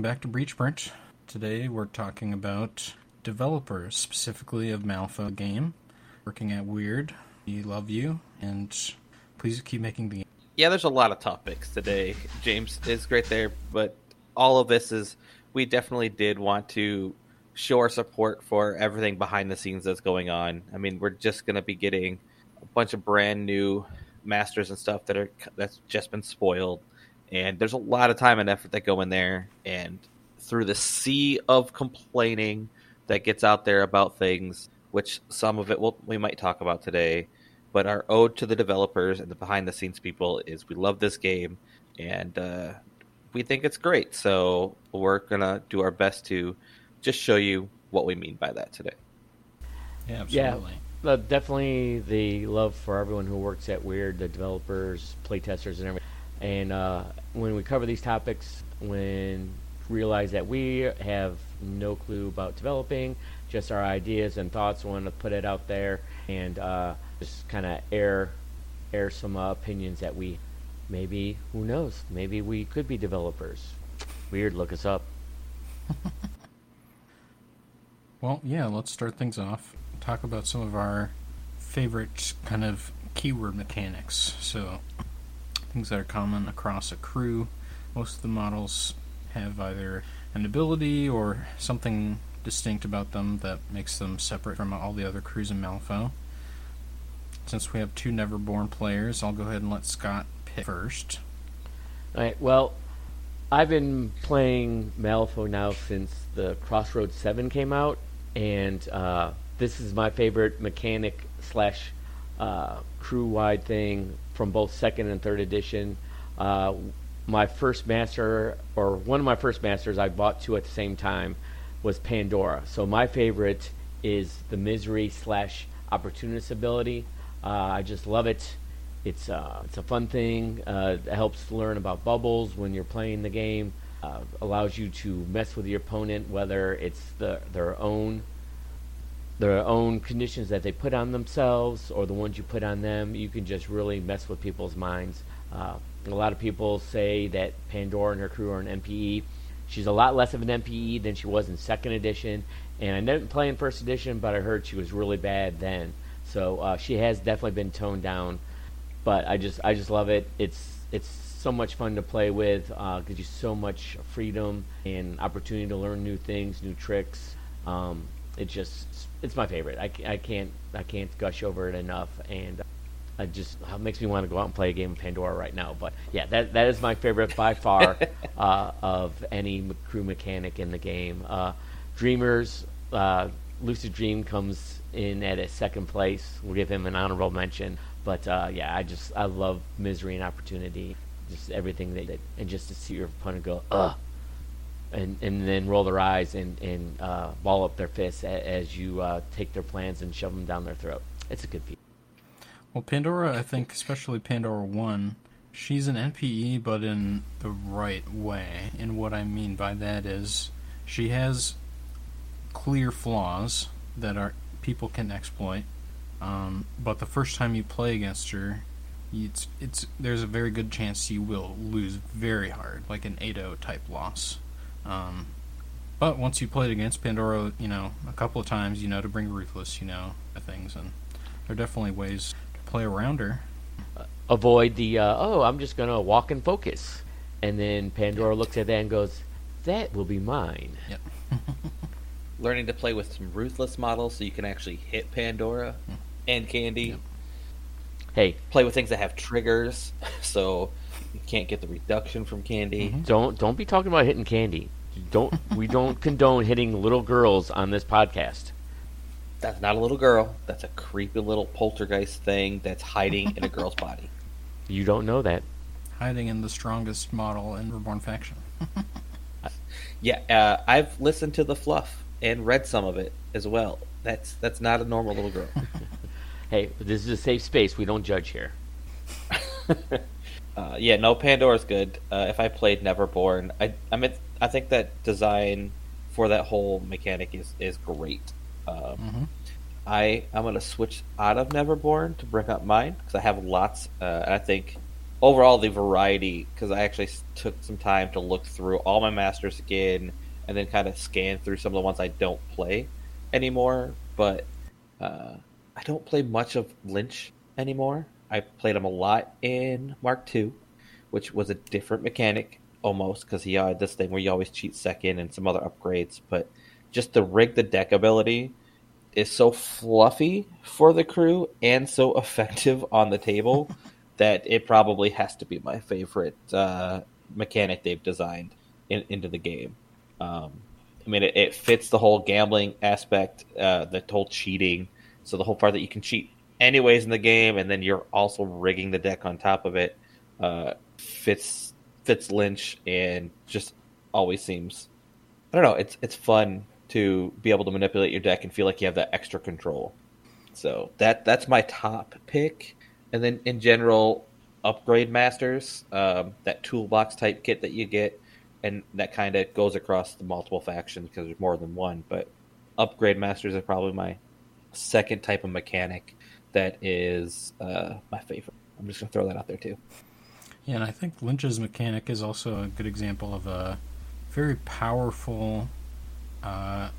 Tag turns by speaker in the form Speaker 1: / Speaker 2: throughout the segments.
Speaker 1: Welcome back to Breachprint. Today we're talking about developers, specifically of Malifaux game, working at Wyrd. We love you, and please keep making the game.
Speaker 2: Yeah, there's a lot of topics today. James is great there, but all of this is we definitely did want to show our support for everything behind the scenes that's going on. I mean, we're just going to be getting a bunch of brand new masters and stuff that are that's just been spoiled and there's a lot of time and effort that go in there. And through the sea of complaining that gets out there about things which some of it we'll, we might talk about today but our ode to the developers and the behind the scenes people is we love this game and uh, we think it's great. So we're gonna do our best to just show you what we mean by that today.
Speaker 1: Yeah absolutely.
Speaker 3: yeah, definitely the love for everyone who works at Wyrd, the developers playtesters and everything and uh, when we cover these topics, when realize that we have no clue about developing, just our ideas and thoughts, want to put it out there and uh, just kind of air air some uh, opinions that we maybe who knows maybe we could be developers. Wyrd, look us up.
Speaker 1: well, yeah, let's start things off. Talk about some of our favorite kind of keyword mechanics. So, things that are common across a crew. Most of the models have either an ability or something distinct about them that makes them separate from all the other crews in Malifaux. Since we have two Neverborn players, I'll go ahead and let Scott pick first.
Speaker 3: All right. Well, I've been playing Malifaux now since the Crossroads Seven came out, and uh, this is my favorite mechanic slash uh, crew-wide thing from both second and third edition. Uh, my first master, or one of my first masters, I bought two at the same time, was Pandora. So my favorite is the Misery slash Opportunist ability. Uh, I just love it. It's uh, it's a fun thing. Uh, it helps learn about bubbles when you're playing the game. Uh, allows you to mess with your opponent, whether it's the, their own their own conditions that they put on themselves or the ones you put on them. You can just really mess with people's minds. Uh, a lot of people say that Pandora and her crew are an NPE. She's a lot less of an NPE than she was in second edition, and I didn't play in first edition, but I heard she was really bad then. So uh, she has definitely been toned down, but I just I just love it. It's it's so much fun to play with. Uh, gives you so much freedom and opportunity to learn new things, new tricks. Um, it just it's my favorite. I, I can't I can't gush over it enough, and it just it makes me want to go out and play a game of Pandora right now. But yeah, that that is my favorite by far uh, of any crew mechanic in the game. Uh, Dreamers, uh, Lucid Dream comes in at a second place. We'll give him an honorable mention. But uh, yeah, I just I love Misery and Opportunity, just everything that, and just to see your opponent go ugh and, and then roll their eyes and, and uh, ball up their fists as, as you uh, take their plans and shove them down their throat. It's a good piece.
Speaker 1: Well, Pandora, I think, especially Pandora 1, she's an NPE, but in the right way. And what I mean by that is she has clear flaws that are people can exploit. Um, but the first time you play against her, it's it's there's a very good chance you will lose very hard, like an 8-0 type loss. Um, but once you played against Pandora, you know, a couple of times, you know, to bring Ruthless, you know, things, and there are definitely ways to play around her.
Speaker 3: Uh, avoid the, uh, oh, I'm just going to walk and focus. And then Pandora looks at that and goes, that will be mine.
Speaker 1: Yep.
Speaker 2: Learning to play with some Ruthless models so you can actually hit Pandora mm. and Candy. Yep.
Speaker 3: Hey.
Speaker 2: Play with things that have triggers so you can't get the reduction from candy.
Speaker 3: Mm-hmm. Don't don't be talking about hitting candy. Don't we don't condone hitting little girls on this podcast.
Speaker 2: That's not a little girl. That's a creepy little poltergeist thing that's hiding in a girl's body.
Speaker 3: You don't know that.
Speaker 1: Hiding in the strongest model in Reborn faction.
Speaker 2: yeah, uh, I've listened to the fluff and read some of it as well. That's that's not a normal little girl.
Speaker 3: hey, this is a safe space. We don't judge here.
Speaker 2: Uh, yeah, no, Pandora's good. Uh, if I played Neverborn, I I mean, I think that design for that whole mechanic is is great. Um, mm-hmm. I I'm gonna switch out of Neverborn to bring up mine because I have lots. Uh, I think overall the variety because I actually took some time to look through all my masters again and then kind of scan through some of the ones I don't play anymore. But uh, I don't play much of Lynch anymore. I played him a lot in Mark II, which was a different mechanic almost because he had this thing where you always cheat second and some other upgrades. But just the rig the deck ability is so fluffy for the crew and so effective on the table that it probably has to be my favorite uh, mechanic they've designed in, into the game. Um, I mean, it, it, fits the whole gambling aspect, uh, the whole cheating. So the whole part that you can cheat anyways in the game, and then you're also rigging the deck on top of it, uh, fits fits Lynch, and just always seems. I don't know. It's it's fun to be able to manipulate your deck and feel like you have that extra control. So that that's my top pick, and then in general, upgrade masters, um, that toolbox type kit that you get, and that kind of goes across the multiple factions because there's more than one. But upgrade masters are probably my second type of mechanic that is uh, my favorite. I'm just gonna throw that out there too.
Speaker 1: Yeah, and I think Lynch's mechanic is also a good example of a very powerful uh,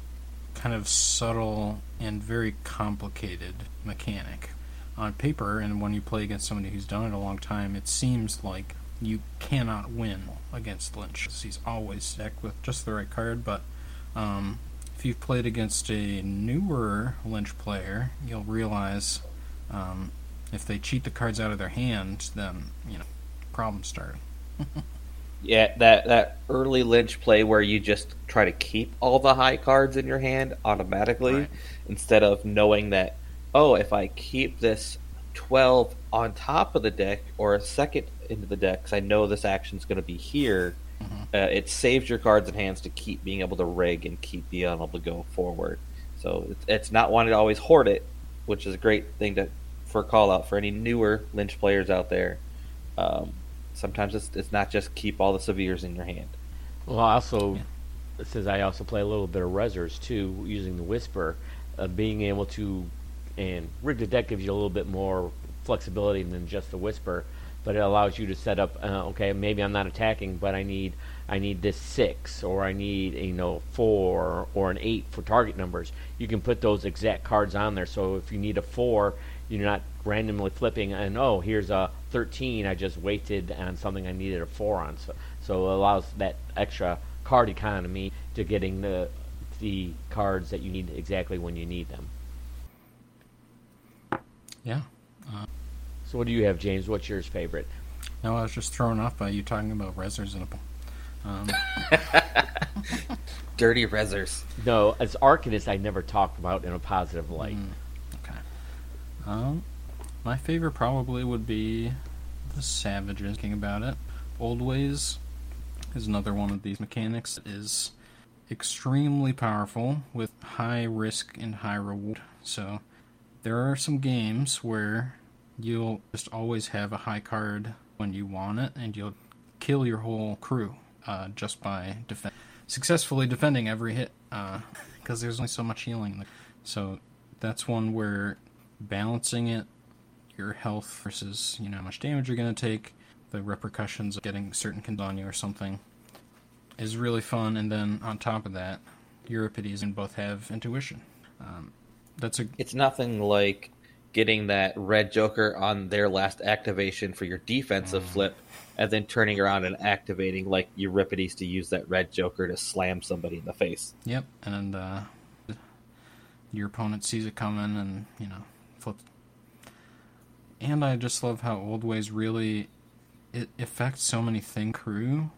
Speaker 1: kind of subtle and very complicated mechanic. On paper, and when you play against somebody who's done it a long time, it seems like you cannot win against Lynch. He's always stacked with just the right card, but um, if you've played against a newer Lynch player, you'll realize um, if they cheat the cards out of their hand, then you know problems start.
Speaker 2: Yeah, that that early Lynch play where you just try to keep all the high cards in your hand automatically right. instead of knowing that oh, if I keep this 12 on top of the deck or a second into the deck cuz I know this action's going to be here, mm-hmm. uh, it saves your cards and hands to keep being able to rig and keep being able to go forward. So it's, it's not wanting to always hoard it, which is a great thing to for a call out for any newer Lynch players out there. Um, sometimes it's, it's not just keep all the severes in your hand.
Speaker 3: Well, also, yeah. says I also play a little bit of Rezzers too, using the Whisper. Uh, being able to, and rig the deck gives you a little bit more flexibility than just the Whisper, but it allows you to set up. Uh, okay, maybe I'm not attacking, but I need I need this six, or I need you know four or an eight for target numbers. You can put those exact cards on there. So if you need a four, you're not randomly flipping and oh here's a 13 I just waited on something I needed a 4 on. So so it allows that extra card economy to getting the the cards that you need exactly when you need them.
Speaker 1: Yeah. Uh,
Speaker 3: so what do you have James? What's yours favorite?
Speaker 1: No I was just thrown off by you talking about Rezzers in a um.
Speaker 2: dirty Rezzers.
Speaker 3: No as Arcanist I never talked about in a positive light. Mm.
Speaker 1: Um, my favorite probably would be the Savages. Thinking about it, Old Ways is another one of these mechanics that is extremely powerful with high risk and high reward. So there are some games where you'll just always have a high card when you want it, and you'll kill your whole crew uh, just by successfully defending every hit because uh, there's only so much healing. So that's one where balancing it, your health versus you know how much damage you're going to take, the repercussions of getting certain kins on you or something, is really fun. And then on top of that, Euripides and both have intuition. Um, that's a.
Speaker 2: It's nothing like getting that red Joker on their last activation for your defensive mm. flip, and then turning around and activating like Euripides to use that red Joker to slam somebody in the face.
Speaker 1: Yep, and uh, your opponent sees it coming, and you know. And I just love how Old Ways really it affects so many thing Crew,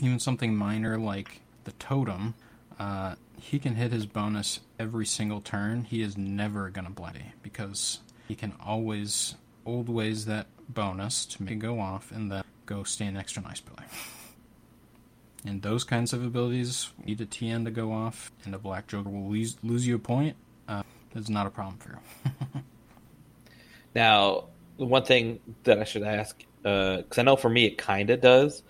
Speaker 1: even something minor like the totem, uh, he can hit his bonus every single turn. He is never gonna bloody because he can always old ways that bonus to make it go off and then go stand extra nice play. And those kinds of abilities need a TN to go off, and a Black Joker will lose, lose you a point. Uh, it's not a problem for you.
Speaker 2: now, the one thing that I should ask, because uh, I know for me it kind of does,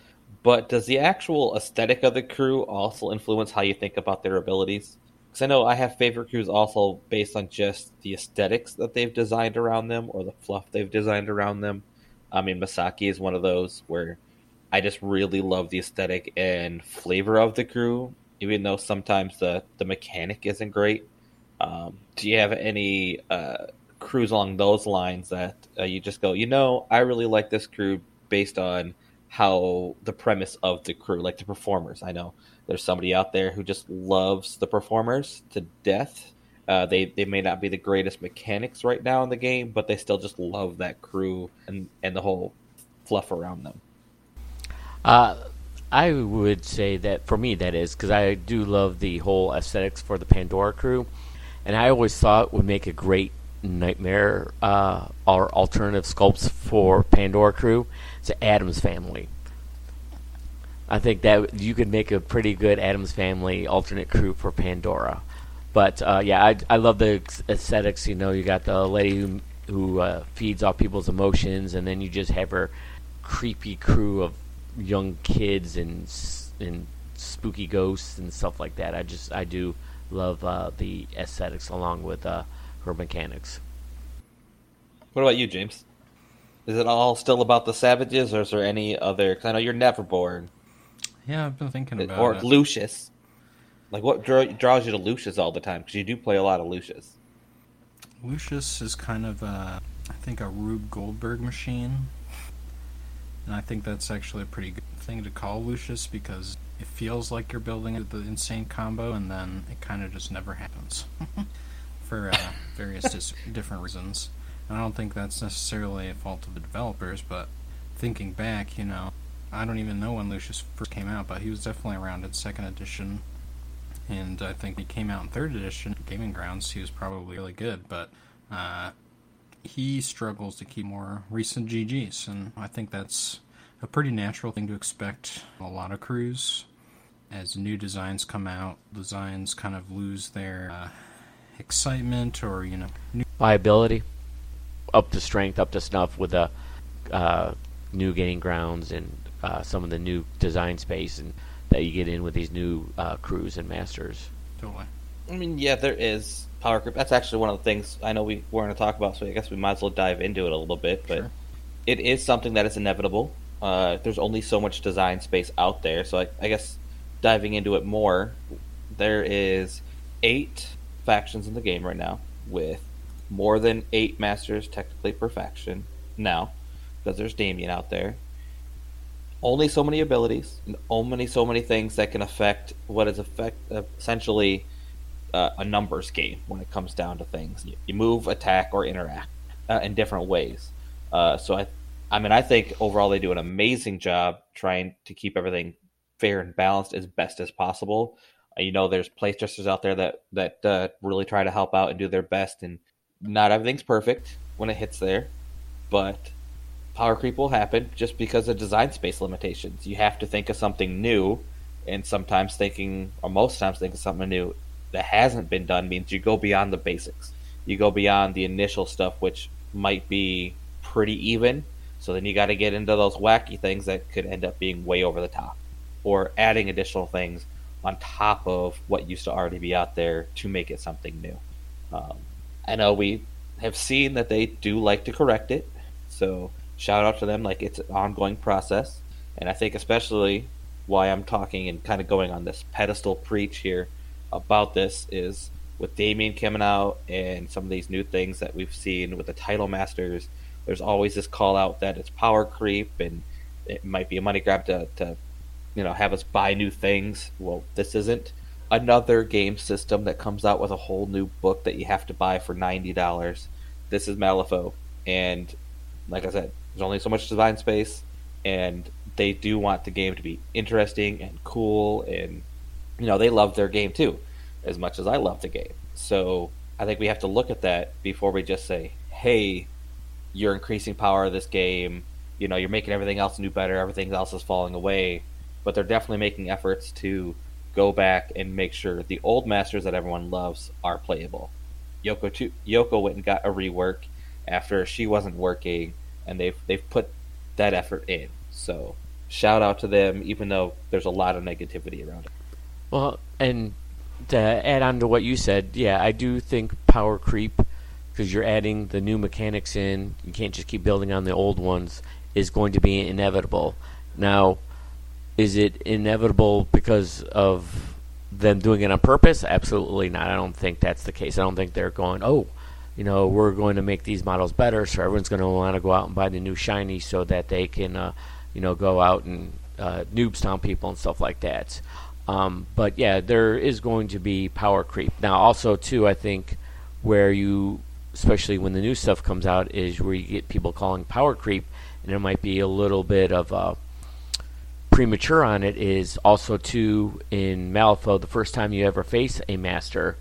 Speaker 2: but does the actual aesthetic of the crew also influence how you think about their abilities? Because I know I have favorite crews also based on just the aesthetics that they've designed around them or the fluff they've designed around them. I mean, Misaki is one of those where I just really love the aesthetic and flavor of the crew, even though sometimes the the mechanic isn't great. Um, do you have any uh, crews along those lines that uh, you just go, you know, I really like this crew based on how the premise of the crew, like the performers. I know there's somebody out there who just loves the performers to death. Uh, they they may not be the greatest mechanics right now in the game, but they still just love that crew and and the whole fluff around them.
Speaker 3: Uh, I would say that for me that is because I do love the whole aesthetics for the Pandora crew, and I always thought would make a great nightmare uh, or alternative sculpts for Pandora crew. It's Addams family. I think that you could make a pretty good Addams family alternate crew for Pandora. But uh, yeah, I, I love the aesthetics. You know, you got the lady who who uh, feeds off people's emotions, and then you just have her creepy crew of young kids and and spooky ghosts and stuff like that. I just I do love uh, the aesthetics along with uh, her mechanics.
Speaker 2: What about you, James? Is it all still about the savages, or is there any other? Because I know you're never bored.
Speaker 1: Yeah, I've been thinking about
Speaker 2: or
Speaker 1: it.
Speaker 2: Lucius. Like what draw, draws you to Lucius all the time? Because you do play a lot of Lucius.
Speaker 1: Lucius is kind of a, I think, a Rube Goldberg machine. And I think that's actually a pretty good thing to call Lucius because it feels like you're building the insane combo and then it kind of just never happens for uh, various dis- different reasons. And I don't think that's necessarily a fault of the developers, but thinking back, you know, I don't even know when Lucius first came out, but he was definitely around in second edition. And I think he came out in third edition, Gaining Grounds. He was probably really good, but uh, he struggles to keep more recent GGs, and I think that's a pretty natural thing to expect. A lot of crews, as new designs come out, designs kind of lose their uh, excitement or you know new
Speaker 3: viability, up to strength, up to snuff with the uh, new Gaining Grounds and uh, some of the new design space and that you get in with these new uh, crews and masters.
Speaker 1: Totally.
Speaker 2: I mean, yeah, there is power creep. That's actually one of the things I know we were going to talk about, so I guess we might as well dive into it a little bit. But
Speaker 1: Sure.
Speaker 2: it is something that is inevitable. Uh, there's only so much design space out there, so I, I guess diving into it more, there is eight factions in the game right now with more than eight masters technically per faction now, because there's Damien out there. Only so many abilities, and only so many things that can affect what is effect essentially uh, a numbers game when it comes down to things. You, move, attack, or interact uh, in different ways. Uh, so I, I mean, I think overall they do an amazing job trying to keep everything fair and balanced as best as possible. You know, there's playtesters out there that that uh, really try to help out and do their best, and not everything's perfect when it hits there, but power creep will happen just because of design space limitations. You have to think of something new, and sometimes thinking, or most times thinking of something new that hasn't been done means you go beyond the basics. You go beyond the initial stuff, which might be pretty even. So then you got to get into those wacky things that could end up being way over the top, or adding additional things on top of what used to already be out there to make it something new. Um, I know we have seen that they do like to correct it, so shout out to them. Like it's an ongoing process, and I think especially why I'm talking and kind of going on this pedestal preach here about this is with Damien coming out and some of these new things that we've seen with the title masters. There's always this call out that it's power creep and it might be a money grab to, to you know have us buy new things. Well, this isn't another game system that comes out with a whole new book that you have to buy for ninety dollars. This is Malifaux, and like I said, there's only so much design space, and they do want the game to be interesting and cool, and you know they love their game too, as much as I love the game. So I think we have to look at that before we just say, "Hey, you're increasing power of this game. You know, you're making everything else new better. Everything else is falling away." But they're definitely making efforts to go back and make sure the old masters that everyone loves are playable. Youko too, Youko went and got a rework after she wasn't working, and they've they've put that effort in. So shout out to them, even though there's a lot of negativity around it.
Speaker 3: Well, and to add on to what you said, yeah, I do think power creep because you're adding the new mechanics in. You can't just keep building on the old ones. is going to be inevitable. Now, is it inevitable because of them doing it on purpose? Absolutely not. I don't think that's the case. I don't think they're going, oh, you know, we're going to make these models better, so everyone's going to want to go out and buy the new shiny so that they can, uh, you know, go out and uh, noob stomp people and stuff like that. Um, but yeah, there is going to be power creep. Now, also too, I think where you, especially when the new stuff comes out, is where you get people calling power creep, and there might be a little bit of uh, premature on it. Is also too in Malifaux, the first time you ever face a master,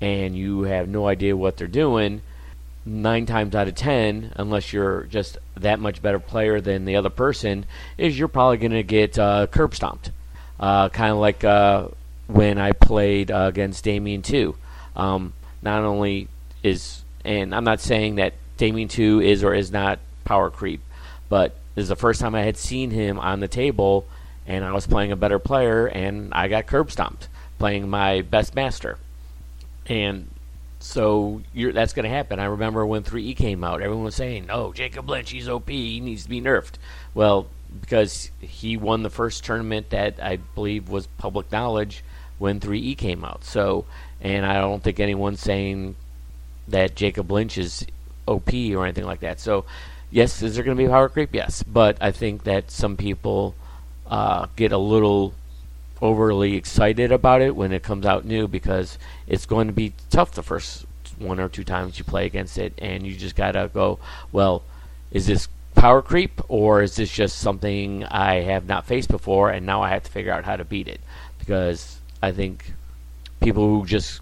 Speaker 3: and you have no idea what they're doing. Nine times out of ten, unless you're just that much better player than the other person, is you're probably going to get uh, curb stomped uh, kind of like uh, when I played against Damien 2. Um, not only is, and I'm not saying that Damien 2 is or is not power creep, but this is the first time I had seen him on the table, and I was playing a better player, and I got curb stomped playing my best master. And so that's going to happen. I remember when 3E came out, everyone was saying, "Oh, Jakob Lynch, he's OP. He needs to be nerfed." Well, because he won the first tournament that I believe was public knowledge when 3E came out. So, and I don't think anyone's saying that Jakob Lynch is OP or anything like that. So, yes, is there going to be power creep? Yes, but I think that some people uh, get a little overly excited about it when it comes out new because it's going to be tough the first one or two times you play against it, and you just gotta go, well, is this power creep, or is this just something I have not faced before and now I have to figure out how to beat it? Because I think people who just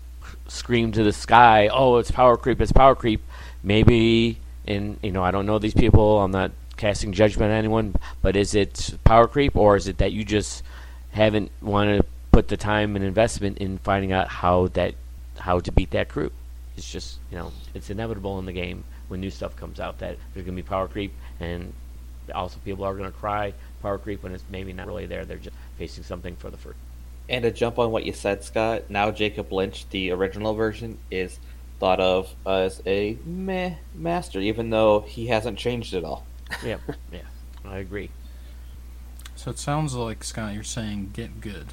Speaker 3: scream to the sky, "Oh, it's power creep! It's power creep!" Maybe, and you know, I don't know these people. I'm not casting judgment on anyone, but is it power creep, or is it that you just haven't wanted to put the time and investment in finding out how that how to beat that crew? It's just you know, it's inevitable in the game when new stuff comes out that there's going to be power creep, and also people are going to cry power creep when it's maybe not really there. They're just facing something for the first.
Speaker 2: And to jump on what you said, Scott, now Jakob Lynch, the original version, is thought of as a meh master, even though he hasn't changed at all.
Speaker 3: yeah, yeah, I agree.
Speaker 1: So it sounds like Scott, you're saying get good.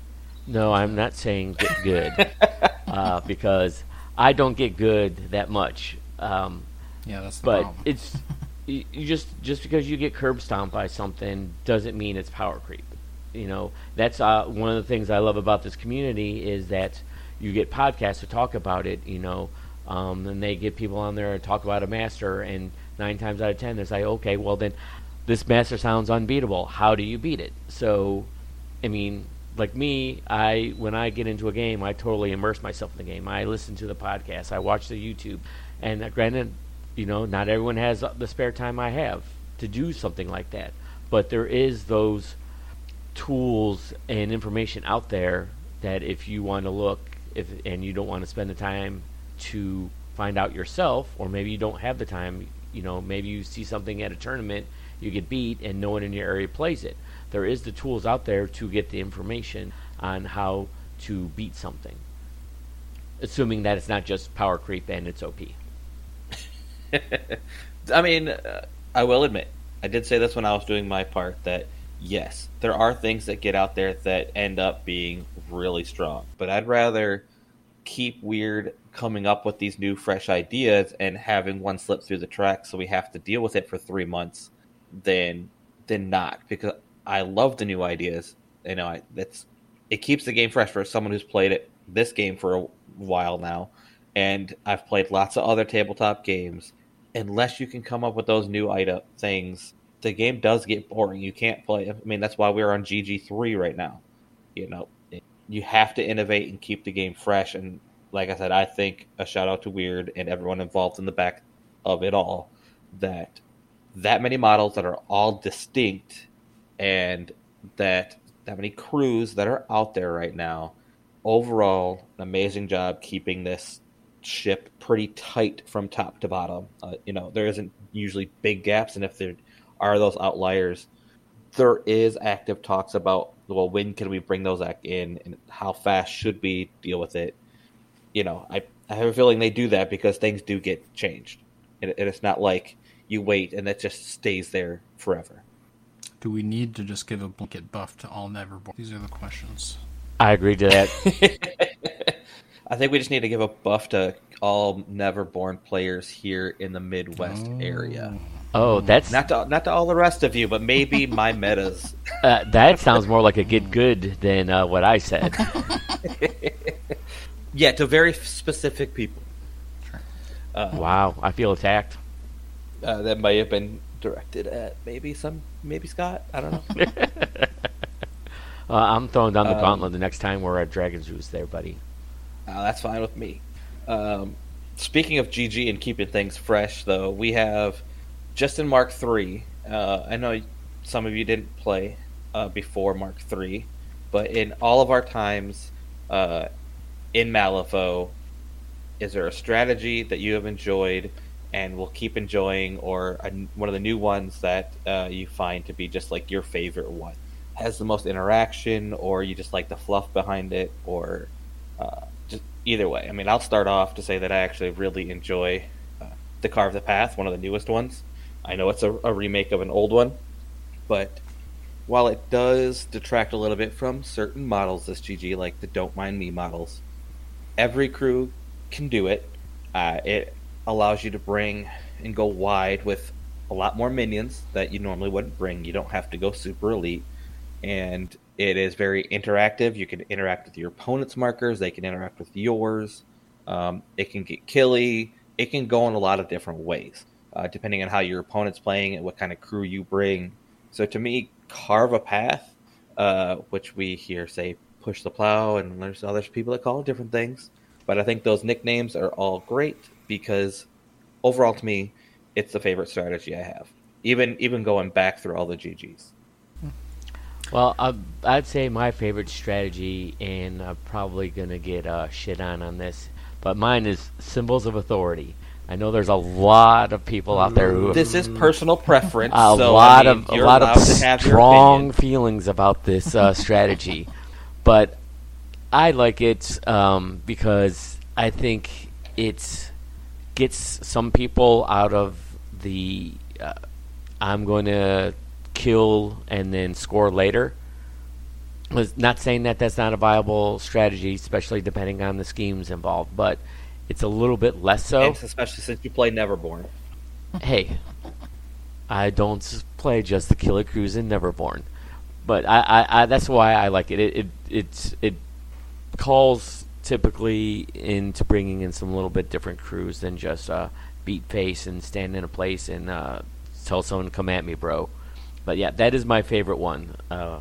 Speaker 3: No, I'm not saying get good uh, because I don't get good that much. Um,
Speaker 1: yeah, that's
Speaker 3: but
Speaker 1: problem.
Speaker 3: it's you, you just just because you get curb stomped by something doesn't mean it's power creep. You know, that's uh, one of the things I love about this community is that you get podcasts to talk about it. You know, um, and they get people on there to talk about a master, and nine times out of ten, they say, okay, well then, this master sounds unbeatable. How do you beat it? So, I mean, like me, I when I get into a game, I totally immerse myself in the game. I listen to the podcast, I watch the YouTube, and uh, granted, you know, not everyone has the spare time I have to do something like that. But there is those tools and information out there that if you want to look if and you don't want to spend the time to find out yourself or maybe you don't have the time, you know, maybe you see something at a tournament, you get beat and no one in your area plays it. There is the tools out there to get the information on how to beat something. Assuming that it's not just power creep and it's OP.
Speaker 2: I mean, uh, I will admit, I did say this when I was doing my part that yes, there are things that get out there that end up being really strong, but I'd rather keep Wyrd coming up with these new fresh ideas and having one slip through the tracks so we have to deal with it for 3 months than than not because I love the new ideas. You know, I, that's it keeps the game fresh for someone who's played it this game for a while now and I've played lots of other tabletop games unless you can come up with those new item things, the game does get boring. You can't play. I mean, that's why we're on GG3 right now. You know, you have to innovate and keep the game fresh. And like I said, I think a shout out to Wyrd and everyone involved in the back of it all that that many models that are all distinct and that that many crews that are out there right now. Overall, an amazing job keeping this ship pretty tight from top to bottom. Uh, you know, there isn't usually big gaps, and if there are those outliers, there is active talks about well, when can we bring those back in, and how fast should we deal with it. You know, I I have a feeling they do that because things do get changed, and, and it's not like you wait and it just stays there forever.
Speaker 1: Do we need to just give a blanket buff to all Neverborn? These are the questions.
Speaker 3: I agree to that.
Speaker 2: I think we just need to give a buff to all Neverborn players here in the Midwest area.
Speaker 3: Oh. Oh, that's
Speaker 2: Not to not to all the rest of you, but maybe my metas.
Speaker 3: uh, that sounds more like a get good than uh, what I said.
Speaker 2: Yeah, to very specific people.
Speaker 3: wow, I feel attacked.
Speaker 2: Uh, that may have been directed at maybe some maybe Scott. I don't know.
Speaker 3: Uh, I'm throwing down the
Speaker 2: Um,
Speaker 3: gauntlet the next time we're at Dragon's Roost there, buddy.
Speaker 2: Uh, that's fine with me. Um, speaking of GG and keeping things fresh, though, we have just in Mark Three. Uh, I know some of you didn't play uh, before Mark Three, but in all of our times uh, in Malifaux, is there a strategy that you have enjoyed and will keep enjoying, or a, one of the new ones that uh, you find to be just like your favorite one? Has the most interaction, or you just like the fluff behind it, or uh, just either way. I mean, I'll start off to say that I actually really enjoy uh, the Carve the Path, one of the newest ones. I know it's a, a remake of an old one, but while it does detract a little bit from certain models, this GG, like the Don't Mind Me models, every crew can do it. Uh, it allows you to bring and go wide with a lot more minions that you normally wouldn't bring. You don't have to go super elite and it is very interactive. You can interact with your opponent's markers; they can interact with yours. Um, it can get killy. It can go in a lot of different ways, uh, depending on how your opponent's playing and what kind of crew you bring. So, to me, carve a path, uh, which we here say push the plow, and there's other people that call it different things. But I think those nicknames are all great because overall, to me, it's the favorite strategy I have. Even even going back through all the GGs.
Speaker 3: Well, I'd say my favorite strategy, and I'm probably gonna get uh, shit on on this, but mine is symbols of authority. I know there's a lot of people out there who have
Speaker 2: This is personal preference.
Speaker 3: a
Speaker 2: so,
Speaker 3: lot
Speaker 2: I mean,
Speaker 3: of a lot of
Speaker 2: allowed to have your
Speaker 3: strong feelings about this uh, strategy, but I like it um, because I think it gets some people out of the uh, I'm going to kill and then score later. Was not saying that that's not a viable strategy, especially depending on the schemes involved, but it's a little bit less so
Speaker 2: And especially since you play Neverborn.
Speaker 3: hey, I don't play just the Killer Crews in Neverborn, but I, I, I that's why I like it. It it it's, it calls typically into bringing in some little bit different crews than just uh, beat face and stand in a place and uh, tell someone to come at me, bro. But yeah, that is my favorite one. Uh,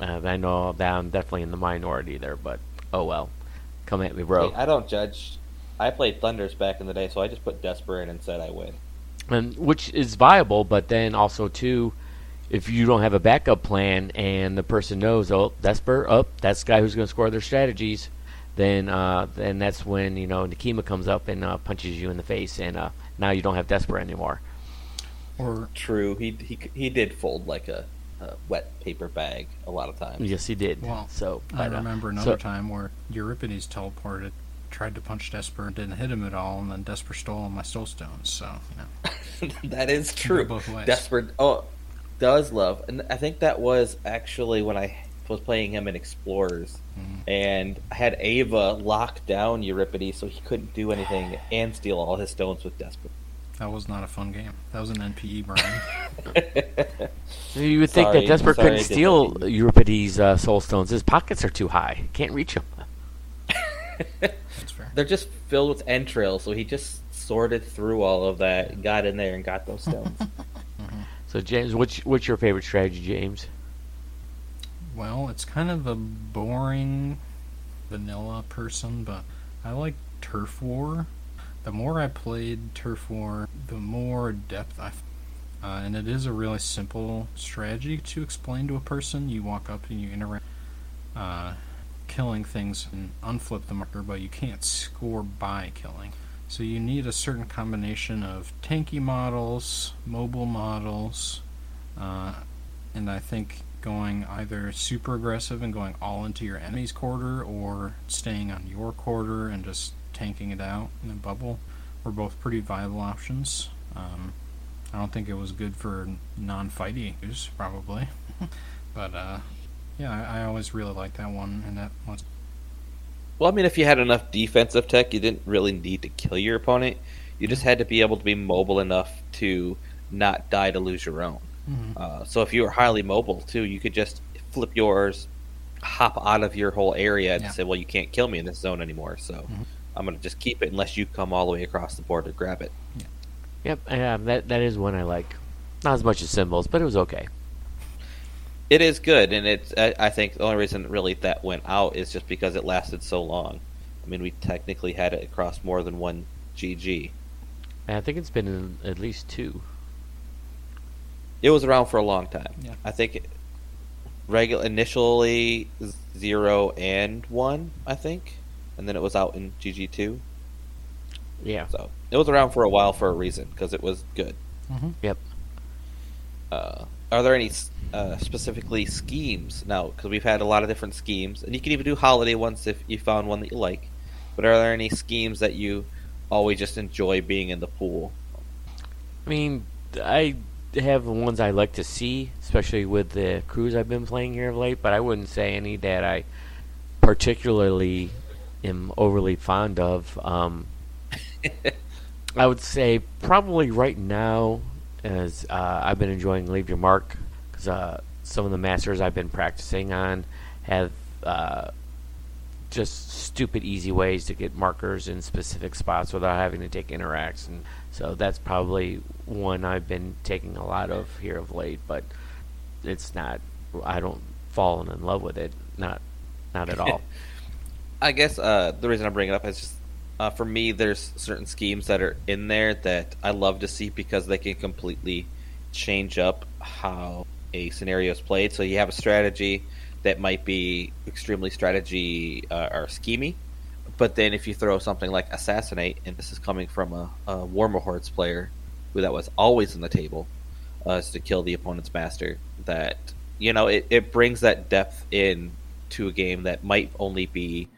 Speaker 3: I know that I'm definitely in the minority there, but oh well, come at me, bro.
Speaker 2: Hey, I don't judge. I played Thunders back in the day, so I just put Desper in and said I win.
Speaker 3: and which is viable. But then also too, if you don't have a backup plan and the person knows, oh, that's Bert, oh, that's the guy who's going to score their strategies, then uh, then that's when you know Nekima comes up and uh, punches you in the face, and uh, now you don't have Desper anymore.
Speaker 1: Or
Speaker 2: True, he he he did fold like a, a wet paper bag a lot of times.
Speaker 3: Yes, he did.
Speaker 1: Well,
Speaker 3: so
Speaker 1: I
Speaker 3: but, uh,
Speaker 1: remember
Speaker 3: so-
Speaker 1: another time where Euripides teleported, tried to punch Desper, and didn't hit him at all, and then Desper stole my soul stones. So you know,
Speaker 2: that is true.
Speaker 1: both ways.
Speaker 2: Desperate. Oh, does love, and I think that was actually when I was playing him in Explorers,
Speaker 1: Mhm.
Speaker 2: and I had Ava lock down Euripides so he couldn't do anything and steal all his stones with Desper.
Speaker 1: that was not a fun game. That was an NPE burn.
Speaker 3: you would think
Speaker 2: Sorry,
Speaker 3: that Desper couldn't steal. Euripides' uh, soul stones. His pockets are too high; can't reach them.
Speaker 1: That's fair.
Speaker 2: They're just filled with entrails, so he just sorted through all of that, got in there, and got those stones.
Speaker 3: So James, what's what's your favorite strategy, James?
Speaker 1: Well, it's kind of a boring vanilla person, but I like Turf War. The more I played Turf War, the more depth I. Uh, and it is a really simple strategy to explain to a person. You walk up and you interact, uh, killing things and unflip the marker, but you can't score by killing. So you need a certain combination of tanky models, mobile models, uh, and I think going either super aggressive and going all into your enemy's quarter or staying on your quarter and just tanking it out in a bubble were both pretty viable options. Um, I don't think it was good for non-fighty use, probably. but uh, yeah, I, I always really liked that one, and that was.
Speaker 2: Well, I mean, if you had enough defensive tech, you didn't really need to kill your opponent. You just had to be able to be mobile enough to not die to lose your own.
Speaker 1: Mhm.
Speaker 2: Uh, so if you were highly mobile too, you could just flip yours, hop out of your whole area, and
Speaker 1: Yeah.
Speaker 2: say, "Well, you can't kill me in this zone anymore." So
Speaker 1: Mhm.
Speaker 2: I'm going to just keep it unless you come all the way across the board to grab it.
Speaker 3: Yep, yeah, that that is one I like. Not as much as symbols, but it was okay.
Speaker 2: It is good, and it's. I, I think the only reason really that went out is just because it lasted so long. I mean, we technically had it across more than one GG.
Speaker 3: And I think it's been in at least two.
Speaker 2: It was around for a long time.
Speaker 1: Yeah.
Speaker 2: I think it, regular initially zero and one. I think, and then it was out in GG two.
Speaker 3: Yeah.
Speaker 2: So it was around for a while for a reason because it was good.
Speaker 1: Mhm.
Speaker 3: Yep.
Speaker 2: Uh, are there any uh, specifically schemes now? Because we've had a lot of different schemes, and you can even do holiday ones if you found one that you like. But are there any schemes that you always just enjoy being in the pool?
Speaker 3: I mean, I have the ones I like to see, especially with the crews I've been playing here of late. But I wouldn't say any that I particularly am overly fond of. Um, I would say probably right now, as uh, I've been enjoying Leave Your Mark, because uh, some of the masters I've been practicing on have uh, just stupid easy ways to get markers in specific spots without having to take interacts, and so that's probably one I've been taking a lot of here of late. But it's not. I don't fallen in love with it. Not, not at all.
Speaker 2: I guess uh, the reason I bring it up is just uh, for me, there's certain schemes that are in there that I love to see because they can completely change up how a scenario is played. So you have a strategy that might be extremely strategy uh, or schemy, but then if you throw something like assassinate, and this is coming from a, a Warmahordes player who that was always in the table, uh, is to kill the opponent's master. That you know it, it brings that depth in to a game that might only be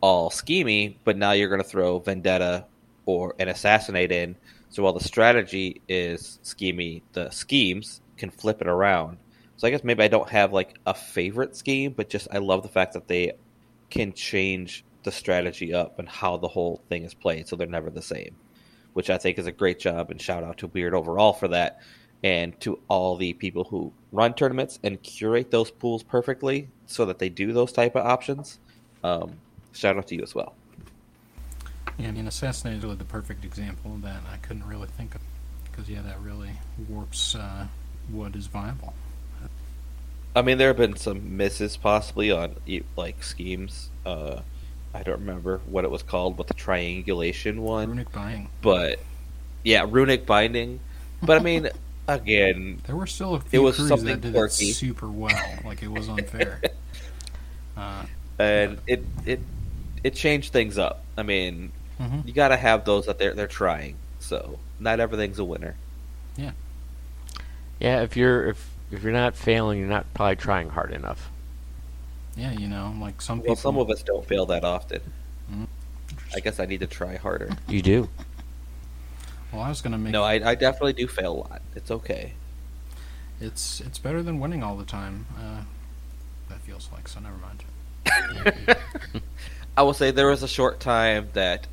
Speaker 2: all schemy, but now you're going to throw vendetta or an assassinate in. So while the strategy is schemy, the schemes can flip it around. So I guess maybe I don't have like a favorite scheme, but just I love the fact that they can change the strategy up and how the whole thing is played, so they're never the same. Which I think is a great job, and shout out to Wyrd overall for that, and to all the people who run tournaments and curate those pools perfectly so that they do those type of options. Um, shout out to you as well.
Speaker 1: Yeah, I mean, Assassinate is really the perfect example of that. I couldn't really think of because yeah, that really warps uh, what is viable.
Speaker 2: I mean, there have been some misses possibly on like schemes. Uh, I don't remember what it was called, but the triangulation one.
Speaker 1: Runic binding.
Speaker 2: But yeah, runic binding. But I mean, again,
Speaker 1: There were still a few it
Speaker 2: was
Speaker 1: crews
Speaker 2: something
Speaker 1: that did
Speaker 2: quirky.
Speaker 1: it super well. Like it was unfair. uh,
Speaker 2: and it it it changed things up. I mean,
Speaker 1: mhm.
Speaker 2: you got to have those that they're they're trying. So not everything's a winner.
Speaker 3: yeah, Yeah. if you're if if you're not failing, you're not probably trying hard enough.
Speaker 1: Yeah, you know, like some people.
Speaker 2: Well, some of us don't fail that often.
Speaker 1: Mhm.
Speaker 2: I guess I need to try harder.
Speaker 3: You do.
Speaker 1: Well, I was gonna make.
Speaker 2: No, I, I definitely do fail a lot. It's okay.
Speaker 1: It's it's better than winning all the time. Uh, that feels like so. Never mind.
Speaker 2: I will say there was a short time that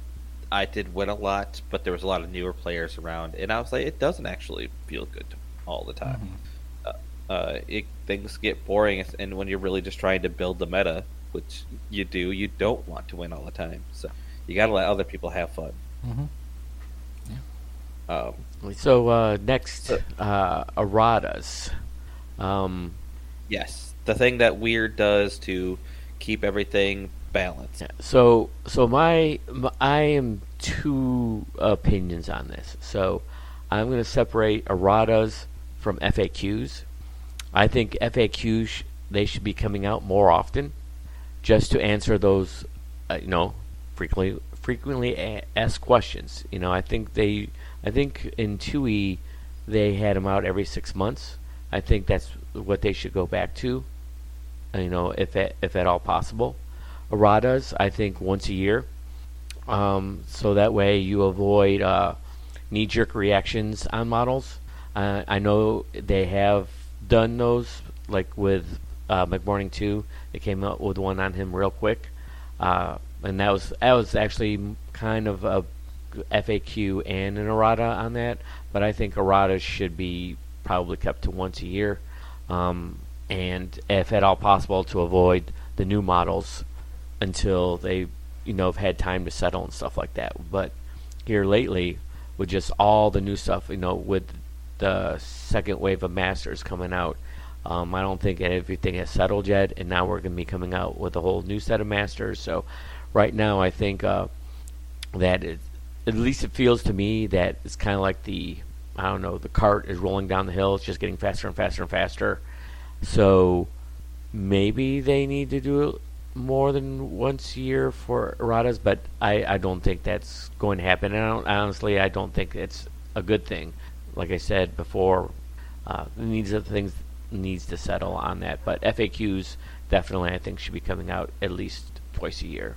Speaker 2: I did win a lot, but there was a lot of newer players around, and I was like, it doesn't actually feel good all the time.
Speaker 1: Mhm.
Speaker 2: Uh, it, things get boring, and when you're really just trying to build the meta, which you do, you don't want to win all the time. So you got to let other people have fun.
Speaker 1: Mhm.
Speaker 2: Um,
Speaker 3: So uh, next, uh, erratas. Um,
Speaker 2: yes, the thing that Wyrd does to keep everything balanced.
Speaker 3: Yeah, So, so my, my I am two opinions on this. So, I'm going to separate erratas from FAQs. I think FAQs they should be coming out more often, just to answer those, uh, you know, frequently frequently a- asked questions. You know, I think they, I think in TUI they had them out every six months. I think that's what they should go back to. uh, You know, if at, if at all possible erratas, I think, once a year. Um, so that way you avoid uh, knee jerk reactions on models. Uh, I know they have done those, like with uh, McMourning two. They came out with one on him real quick, uh, and that was that was actually kind of a FAQ and an errata on that. But I think errata should be probably kept to once a year, um, and if at all possible, to avoid the new models until they you know have had time to settle and stuff like that. But here lately, with just all the new stuff, you know, with the second wave of masters coming out. Um, I don't think everything has settled yet, and now we're going to be coming out with a whole new set of masters. So, right now, I think uh, that it, at least it feels to me that it's kind of like the I don't know the cart is rolling down the hill. It's just getting faster and faster and faster. So maybe they need to do more than once a year for erratas, but I, I don't think that's going to happen. And I honestly, I don't think it's a good thing. Like I said before, uh, needs of things needs to settle on that. But FAQs definitely, I think, should be coming out at least twice a year.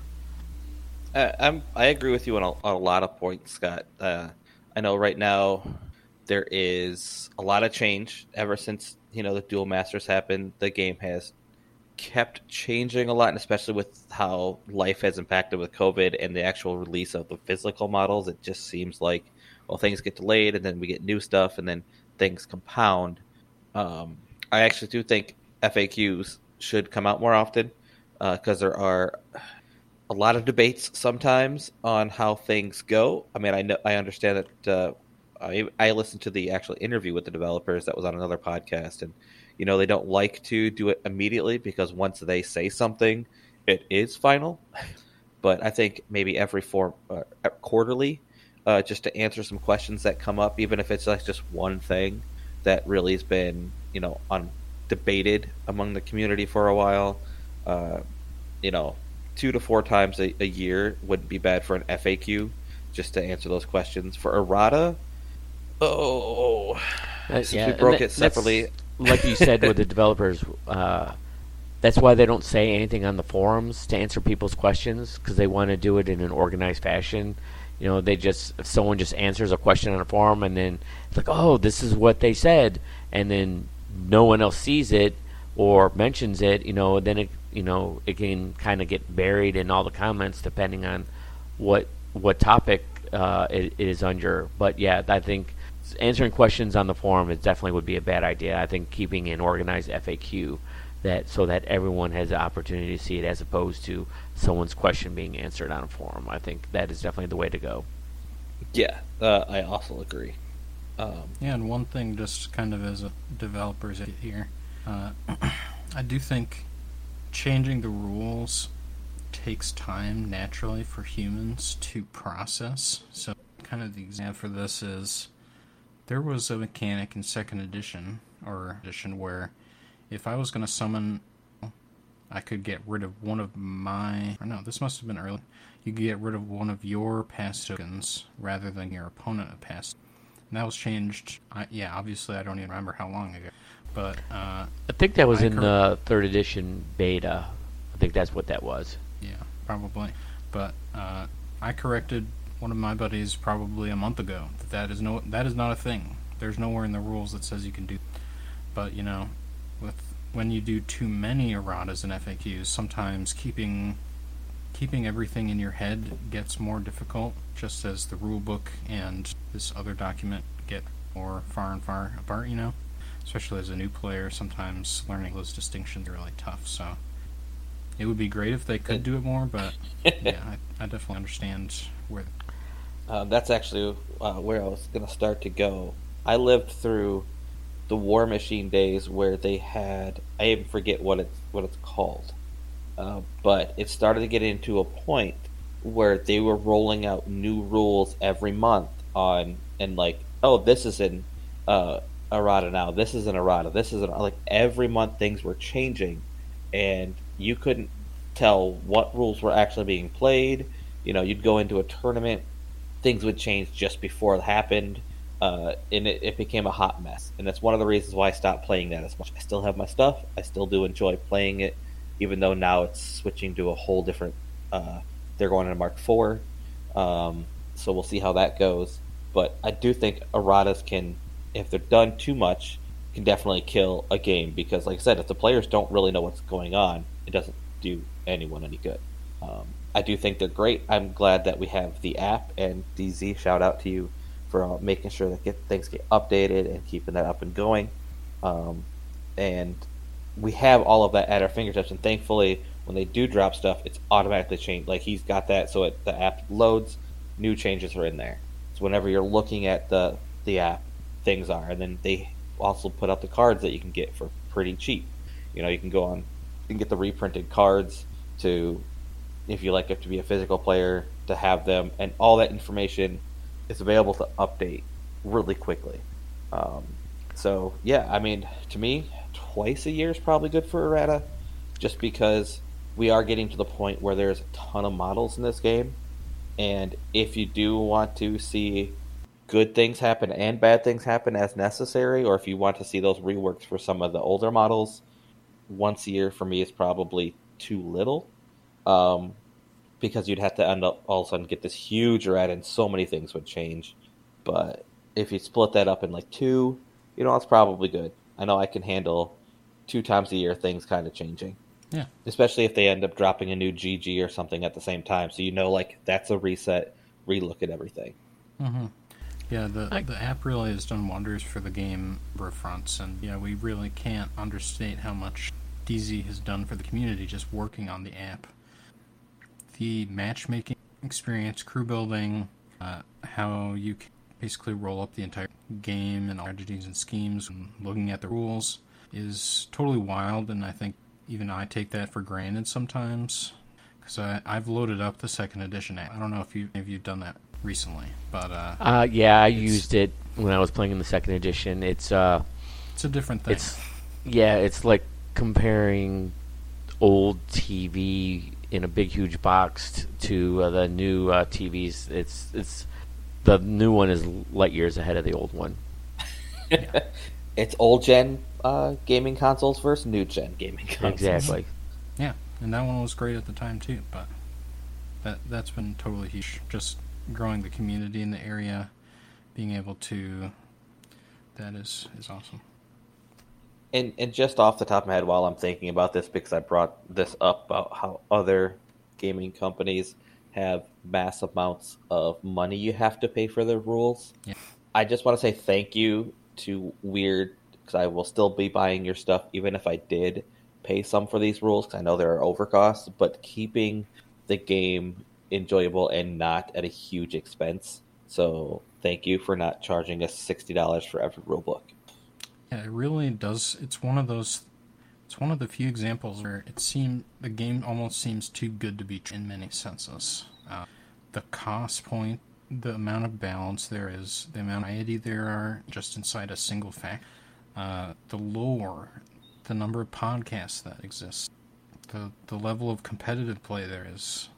Speaker 2: Uh, I'm I agree with you on a, on a lot of points, Scott. Uh, I know right now there is a lot of change ever since you know the dual masters happened. The game has kept changing a lot, and especially with how life has impacted with COVID and the actual release of the physical models, it just seems like well things get delayed, and then we get new stuff, and then things compound. Um, I actually do think FAQs should come out more often because uh, there are a lot of debates sometimes on how things go. I mean, I know I understand that. Uh, I, I listened to the actual interview with the developers that was on another podcast, and you know they don't like to do it immediately because once they say something, it is final. but I think maybe every four uh, quarterly, uh, just to answer some questions that come up, even if it's like just one thing that really has been you know on debated among the community for a while. Uh, you know, two to four times a, a year wouldn't be bad for an FAQ just to answer those questions. For errata, oh,
Speaker 3: uh, yeah, we broke it separately. Like you said with the developers, uh, that's why they don't say anything on the forums to answer people's questions because they want to do it in an organized fashion. You know, they just if someone just answers a question on a forum and then it's like, oh, this is what they said, and then no one else sees it or mentions it, you know, then it you know it can kind of get buried in all the comments depending on what what topic uh, it, it is under. But yeah, I think answering questions on the forum is definitely would be a bad idea. I think keeping an organized FAQ that so that everyone has the opportunity to see it as opposed to someone's question being answered on a forum. I think that is definitely the way to go.
Speaker 2: Yeah, uh, I also agree.
Speaker 1: Um, yeah, and one thing, just kind of as a developer's here, uh, I do think changing the rules takes time naturally for humans to process. So, kind of the example for this is there was a mechanic in second edition or edition where if I was going to summon, I could get rid of one of my. Or no, this must have been early. You could get rid of one of your pass tokens rather than your opponent past. And that was changed. I, yeah, obviously I don't even remember how long ago. But uh,
Speaker 3: I think that was I in cor- the third edition beta. I think that's what that was.
Speaker 1: Yeah, probably. But uh, I corrected one of my buddies probably a month ago that that is no that is not a thing. There's nowhere in the rules that says you can do. But you know, with when you do too many erratas and FAQs, sometimes keeping keeping everything in your head gets more difficult. Just as the rule book and this other document get more far and far apart, you know especially as a new player, sometimes learning those distinctions are really tough. So it would be great if they could do it more, but yeah, I, I, definitely understand where.
Speaker 2: Uh, that's actually uh, where I was going to start to go. I lived through the Warmachine days where they had I even forget what it's what it's called, uh, but it started to get into a point where they were rolling out new rules every month on and like oh this is in uh, errata now. This is an errata. This is an like every month things were changing, and you couldn't tell what rules were actually being played. You know, you'd go into a tournament, things would change just before it happened, uh, and it, it became a hot mess. And that's one of the reasons why I stopped playing that as much. I still have my stuff. I still do enjoy playing it, even though now it's switching to a whole different. Uh, they're going into Mark IV, um, so we'll see how that goes. But I do think erratas can if they're done too much, can definitely kill a game because, like I said, if the players don't really know what's going on, it doesn't do anyone any good. Um, I do think they're great. I'm glad that we have the app and DZ. Shout out to you for uh, making sure that get, things get updated and keeping that up and going. Um, and we have all of that at our fingertips. And thankfully, when they do drop stuff, it's automatically changed. Like he's got that, so it, the app loads, new changes are in there. So whenever you're looking at the the app, things are, and then they also put out the cards that you can get for pretty cheap. You know, you can go on, can get the reprinted cards to, if you like it to be a physical player, to have them, and all that information is available to update really quickly. Um, so yeah, I mean, to me, twice a year is probably good for errata, just because we are getting to the point where there's a ton of models in this game, and if you do want to see good things happen and bad things happen as necessary, or if you want to see those reworks for some of the older models, once a year for me is probably too little. Um, because you'd have to end up all of a sudden get this huge red and so many things would change. But if you split that up in like two, you know, it's probably good. I know I can handle two times a year things kind of changing.
Speaker 1: Yeah.
Speaker 2: Especially if they end up dropping a new GG or something at the same time. So you know, like, that's a reset, relook at everything.
Speaker 1: Mm-hmm. Yeah, the I, the app really has done wonders for the game fronts, and yeah, we really can't understate how much DZ has done for the community just working on the app. The matchmaking experience, crew building, uh, how you can basically roll up the entire game and strategies and schemes, and looking at the rules is totally wild, and I think even I take that for granted sometimes because I've loaded up the second edition app. I don't know if you if you've done that recently, but uh,
Speaker 3: uh yeah, I used it when I was playing in the second edition. It's uh,
Speaker 1: it's a different thing.
Speaker 3: It's yeah, it's like comparing old TV in a big huge box to uh, the new uh, TVs. It's it's the new one is light years ahead of the old one.
Speaker 2: it's old gen uh, gaming consoles versus new gen gaming consoles.
Speaker 3: Exactly.
Speaker 1: Yeah, and that one was great at the time too. But that that's been totally huge. Just growing the community in the area, being able to, that is is awesome.
Speaker 2: And and just off the top of my head, while I'm thinking about this, because I brought this up about how other gaming companies have mass amounts of money you have to pay for their rules.
Speaker 1: Yeah.
Speaker 2: I just want to say thank you to Wyrd because I will still be buying your stuff even if I did pay some for these rules because I know there are overcosts. But keeping the game enjoyable and not at a huge expense. So thank you for not charging us sixty dollars for every rulebook.
Speaker 1: Yeah, it really does. It's one of those. It's one of the few examples where it seemed the game almost seems too good to be true in many senses. Uh, the cost point, the amount of balance there is, the amount of variety there are just inside a single fact, uh, the lore, the number of podcasts that exist, the the level of competitive play there is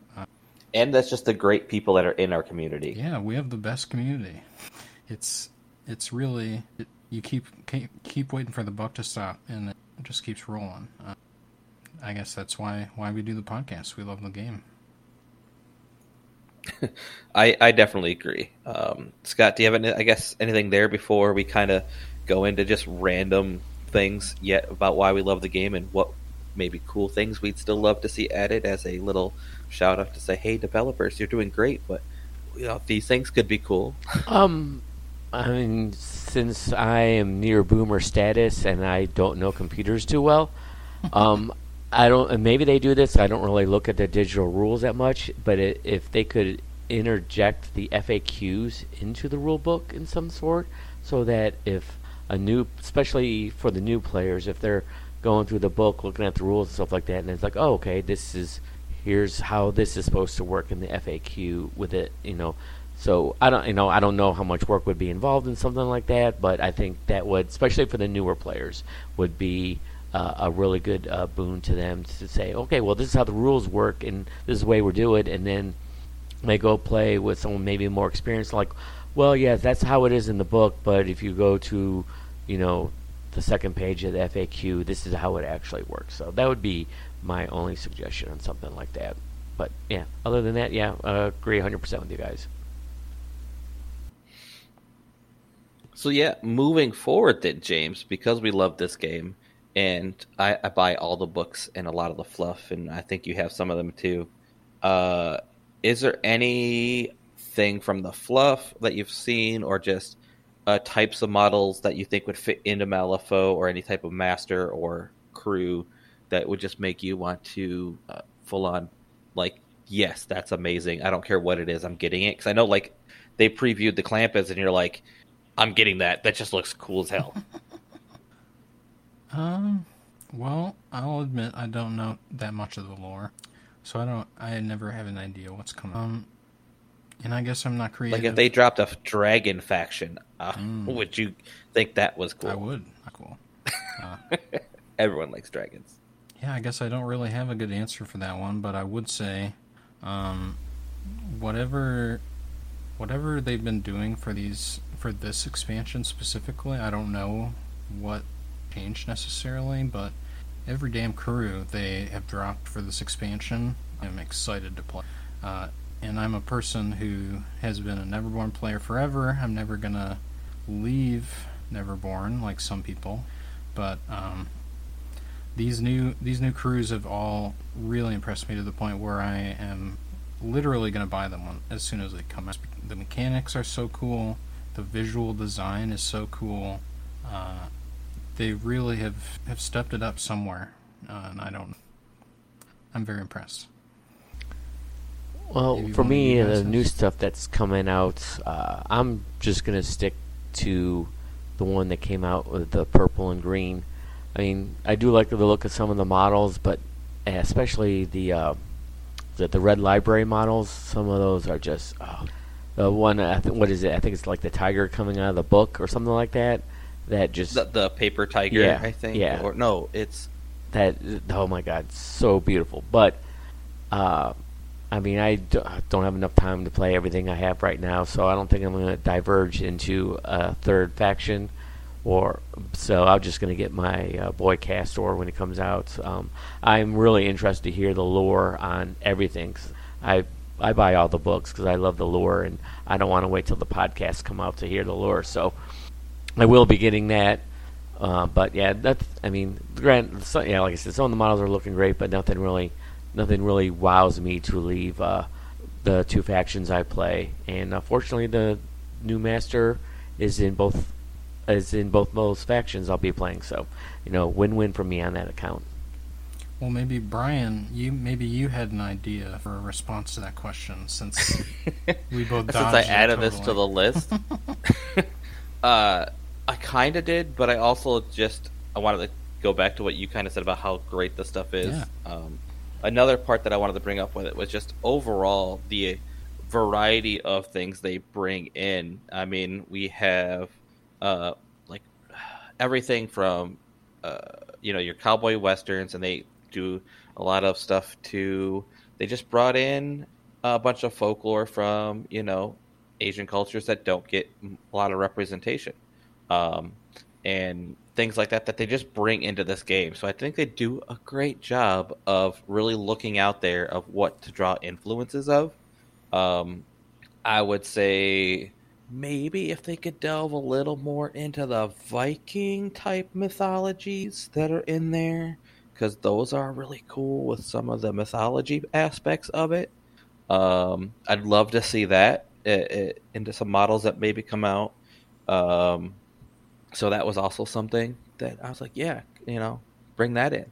Speaker 2: and that's just the great people that are in our community.
Speaker 1: Yeah, we have the best community. It's it's really it, you keep keep waiting for the buck to stop, and it just keeps rolling. Uh, I guess that's why why we do the podcast. We love the game.
Speaker 2: I I definitely agree. Um, Scott, do you have any, I guess anything there before we kind of go into just random things yet about why we love the game and what maybe cool things we'd still love to see added as a little shout out to say, "Hey, developers, you're doing great, but you know these things could be cool."
Speaker 3: um, I mean, since I am near boomer status and I don't know computers too well, um, I don't. And maybe they do this. I don't really look at the digital rules that much. But it, if they could interject the FAQs into the rule book in some sort, so that if a new, especially for the new players, if they're going through the book, looking at the rules and stuff like that, and it's like, oh, okay, this is here's how this is supposed to work in the FAQ with it, you know. So I don't, you know, I don't know how much work would be involved in something like that, but I think that would, especially for the newer players, would be uh, a really good uh, boon to them to say, okay, well, this is how the rules work, and this is the way we do it, and then they go play with someone maybe more experienced, like, well, yes, that's how it is in the book, but if you go to, you know, the second page of the FAQ, this is how it actually works. So that would be my only suggestion on something like that. But yeah, other than that, yeah, agree 100% with you guys.
Speaker 2: So yeah, moving forward then, James, because we love this game, and I, I buy all the books and a lot of the fluff, and I think you have some of them too. Uh, is there anything from the fluff that you've seen, or just uh, types of models that you think would fit into Malifaux, or any type of master or crew that would just make you want to uh, full on, like, yes, that's amazing. I don't care what it is, I'm getting it because I know like they previewed the Clampus, and you're like I'm getting that. That just looks cool as hell.
Speaker 1: um, well, I'll admit I don't know that much of the lore, so I don't. I never have an idea what's coming. Um, and I guess I'm not creative.
Speaker 2: Like if they dropped a dragon faction, uh, mm. would you think that was cool?
Speaker 1: I would. Cool.
Speaker 2: Uh, Everyone likes dragons.
Speaker 1: Yeah, I guess I don't really have a good answer for that one, but I would say, um, whatever, whatever they've been doing for these for this expansion specifically, I don't know what changed necessarily, but every damn crew they have dropped for this expansion, I'm excited to play. Uh, and I'm a person who has been a Neverborn player forever. I'm never gonna leave Neverborn like some people, but um, these new these new crews have all really impressed me to the point where I am literally gonna buy them as soon as they come out. The mechanics are so cool the visual design is so cool. Uh, they really have, have stepped it up somewhere, uh, and I don't. I'm very impressed.
Speaker 3: Well, Maybe for me, the new stuff that's coming out, uh, I'm just gonna stick to the one that came out with the purple and green. I mean, I do like the look of some of the models, but especially the uh, the, the red library models. Some of those are just oh, the one I think what is it? I think it's like the tiger coming out of the book or something like that. That just
Speaker 2: the, the paper tiger. Yeah, I think.
Speaker 3: Yeah.
Speaker 2: Or no, it's
Speaker 3: that. Oh my god, so beautiful. But uh, I mean, I don't have enough time to play everything I have right now, so I don't think I'm going to diverge into a third faction. Or so I'm just going to get my uh, boy Castor when it comes out. Um, I'm really interested to hear the lore on everything. I I buy all the books because I love the lore, and I don't want to wait till the podcasts come out to hear the lore. So I will be getting that. Uh, but yeah, that's I mean, grant so, yeah, like I said, some of the models are looking great, but nothing really, nothing really wows me to leave uh, the two factions I play. And unfortunately, the new master is in both is in both those factions I'll be playing. So you know, win-win for me on that account.
Speaker 1: Well, maybe Brian, you maybe you had an idea for a response to that question since we both.
Speaker 2: since I added totally. this to the list, uh, I kind of did, but I also just I wanted to go back to what you kind of said about how great the stuff is. Yeah. Um, another part that I wanted to bring up with it was just overall the variety of things they bring in. I mean, we have uh, like everything from uh, you know your cowboy westerns, and they do a lot of stuff to. They just brought in a bunch of folklore from you know Asian cultures that don't get a lot of representation, um, and things like that that they just bring into this game. So I think they do a great job of really looking out there of what to draw influences of. Um, I would say maybe if they could delve a little more into the Viking type mythologies that are in there because those are really cool with some of the mythology aspects of it. Um, I'd love to see that it, it, into some models that maybe come out. Um, so that was also something that I was like, yeah, you know, bring that in.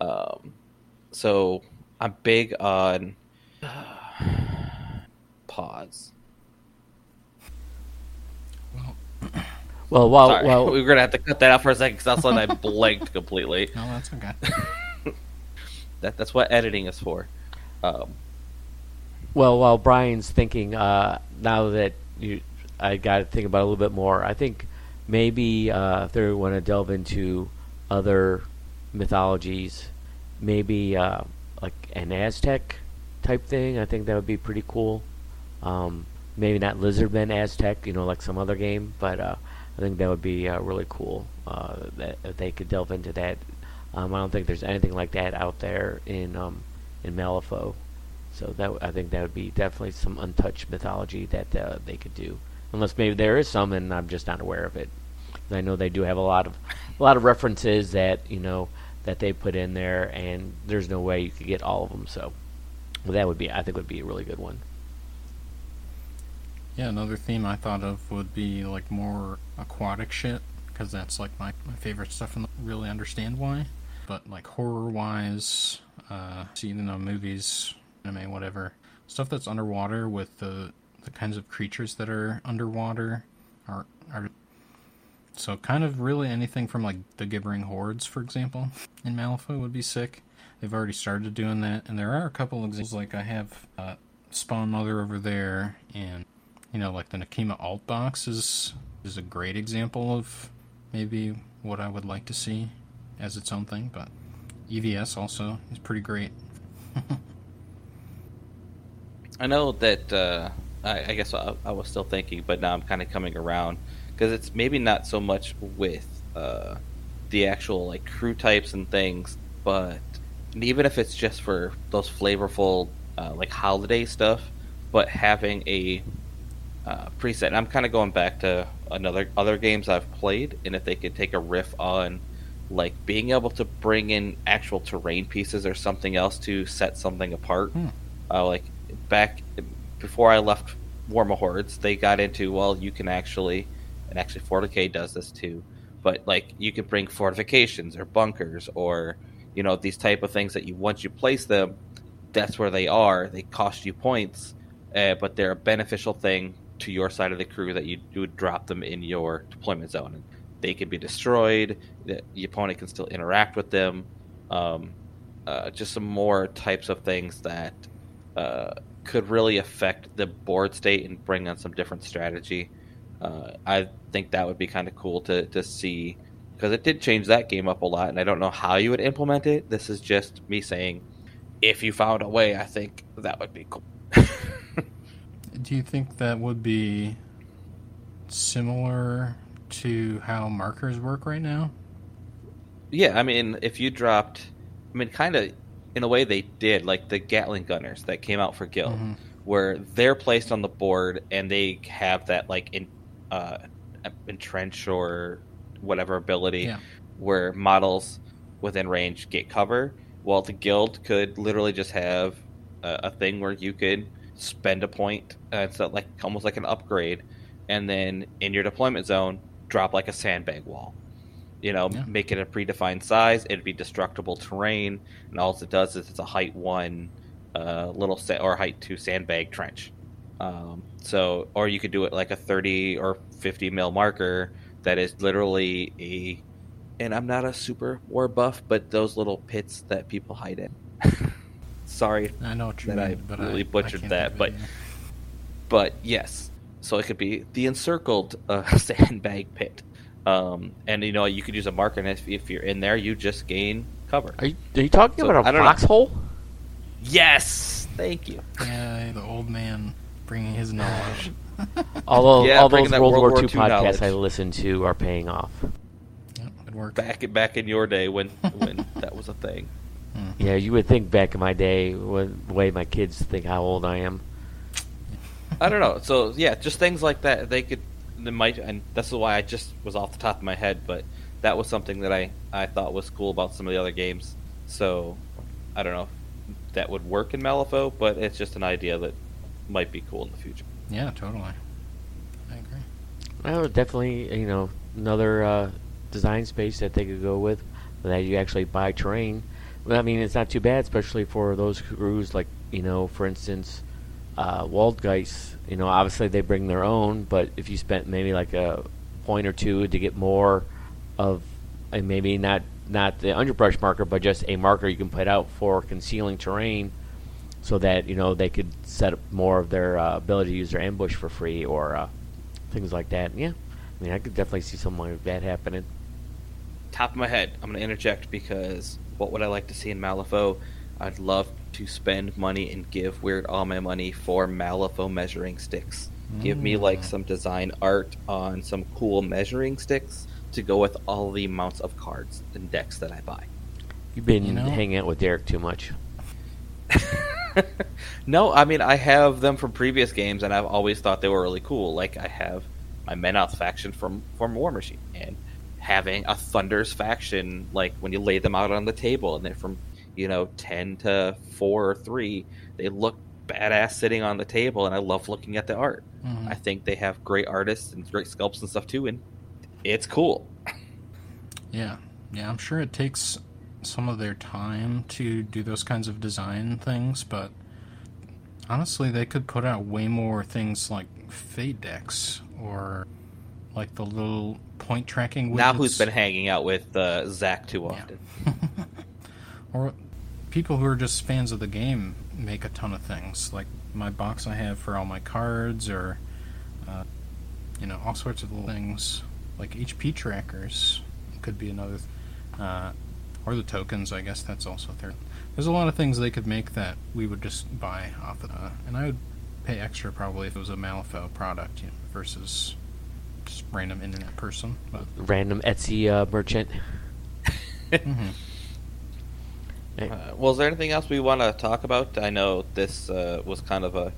Speaker 2: Um, so I'm big on pause.
Speaker 3: Well, while
Speaker 2: Sorry.
Speaker 3: well,
Speaker 2: we are gonna have to cut that out for a second because that's when I blanked completely.
Speaker 1: No, that's okay.
Speaker 2: that that's what editing is for. Um,
Speaker 3: well, while Brian's thinking, uh, now that you, I got to think about it a little bit more. I think maybe uh, if they want to delve into other mythologies, maybe uh, like an Aztec type thing. I think that would be pretty cool. Um, maybe not Lizardmen Aztec, you know, like some other game, but uh, I think that would be uh, really cool uh, that if they could delve into that. Um, I don't think there's anything like that out there in um, in Malifaux, so that I think that would be definitely some untouched mythology that uh, they could do unless maybe there is some and I'm just not aware of it. I know they do have a lot of a lot of references that you know that they put in there, and there's no way you could get all of them. So, that would be I think would be a really good one.
Speaker 1: Yeah, another theme I thought of would be like more aquatic shit because that's like my, my favorite stuff and really understand why. But like horror wise, uh, you know movies, anime, whatever stuff that's underwater with the the kinds of creatures that are underwater are are so kind of really anything from like the gibbering hordes, for example, in Malifaux would be sick. They've already started doing that, and there are a couple examples. Like I have uh, Spawn Mother over there, and you know, like the Nekima alt box is is a great example of maybe what I would like to see as its own thing. But EVS also is pretty great.
Speaker 2: I know that uh, I, I, guess I, I, was still thinking, but now I'm kind of coming around because it's maybe not so much with uh, the actual like crew types and things, but even if it's just for those flavorful uh, like holiday stuff, but having a uh, preset. And I'm kind of going back to another other games I've played, and if they could take a riff on like being able to bring in actual terrain pieces or something else to set something apart. Hmm. Uh, like back before I left Warmahordes, they got into well, you can actually, and actually 40k does this too, but like you could bring fortifications or bunkers or you know these type of things that you once you place them, that's where they are. They cost you points, uh, but they're a beneficial thing to your side of the crew that you, would drop them in your deployment zone. And they can be destroyed. The, the opponent can still interact with them. Um, uh, just some more types of things that uh, could really affect the board state and bring on some different strategy. Uh, I think that would be kind of cool to, to see because it did change that game up a lot, and I don't know how you would implement it. This is just me saying, if you found a way, I think that would be cool.
Speaker 1: do you think that would be similar to how markers work right now?
Speaker 2: Yeah, I mean, if you dropped, I mean, kind of in a way they did, like the Gatling gunners that came out for Guild, mm-hmm. where they're placed on the board and they have that like in uh, entrench or whatever ability, yeah. where models within range get cover. Well, the Guild could literally just have a, a thing where you could spend a point. Uh, it's like almost like an upgrade, and then in your deployment zone, drop like a sandbag wall. You know, yeah. make it a predefined size. It'd be destructible terrain, and all it does is it's a height one uh, little set or height two sandbag trench. Um, so, or you could do it like a thirty or fifty mil marker that is literally a. And I'm not a super war buff, but those little pits that people hide in. Sorry,
Speaker 1: I know what you that
Speaker 2: mean, I really I, butchered I that, but but yes, so it could be the encircled uh, sandbag pit, um, and you know you could use a marker, and if, if, you're in there, you just gain cover.
Speaker 3: Are you, are you talking so, about a foxhole?
Speaker 2: Yes, thank you.
Speaker 1: Yeah, the old man bringing his knowledge.
Speaker 3: Although yeah, all those World, World, War II podcasts knowledge. I listen to are paying off.
Speaker 1: Yep, it worked.
Speaker 2: Back back in your day when when that was a thing.
Speaker 3: Mm-hmm. Yeah, you would think back in my day, the way my kids think how old I am.
Speaker 2: I don't know. So yeah, just things like that. They could, they might, and that's why I just was off the top of my head. But that was something that I I thought was cool about some of the other games. So I don't know if that would work in Malifaux, but it's just an idea that might be cool in the future.
Speaker 1: Yeah, totally. I agree.
Speaker 3: Well, definitely, you know, another uh, design space that they could go with that you actually buy terrain I mean, it's not too bad, especially for those crews like you know, for instance, uh, Waldgeist. You know, obviously they bring their own, but if you spent maybe like a point or two to get more of, maybe not not the underbrush marker, but just a marker you can put out for concealing terrain, so that you know they could set up more of their uh, ability to use their ambush for free or uh, things like that. Yeah, I mean, I could definitely see something like that happening.
Speaker 2: Top of my head, I'm going to interject because what would I like to see in Malifaux? I'd love to spend money and give Wyrd all my money for Malifaux measuring sticks. Mm. Give me like mm. some design art on some cool measuring sticks to go with all the amounts of cards and decks that I buy.
Speaker 3: You've been you know? hanging out with Derek too much.
Speaker 2: no, I mean I have them from previous games, and I've always thought they were really cool. Like I have my Menoth faction from from Warmachine, and having a Thunders faction, like when you lay them out on the table, and they're from you know ten to four or three, they look badass sitting on the table, and I love looking at the art.
Speaker 1: Mhm.
Speaker 2: I think they have great artists and great sculpts and stuff too, and it's cool.
Speaker 1: Yeah, yeah, I'm sure it takes some of their time to do those kinds of design things, but honestly, they could put out way more things like fate decks or like the little point tracking widgets.
Speaker 2: Now, who's been hanging out with uh, Zach too
Speaker 1: Yeah.
Speaker 2: often?
Speaker 1: or people who are just fans of the game make a ton of things like my box I have for all my cards or uh, you know all sorts of little things like HP trackers could be another uh, or the tokens I guess that's also there. there's a lot of things they could make that we would just buy off of uh, and I would pay extra probably if it was a Malifaux product you know, versus just random internet person but
Speaker 3: Random Etsy uh, merchant.
Speaker 1: mhm.
Speaker 2: Uh, well, is there anything else we want to talk about? I know this uh, was kind of a,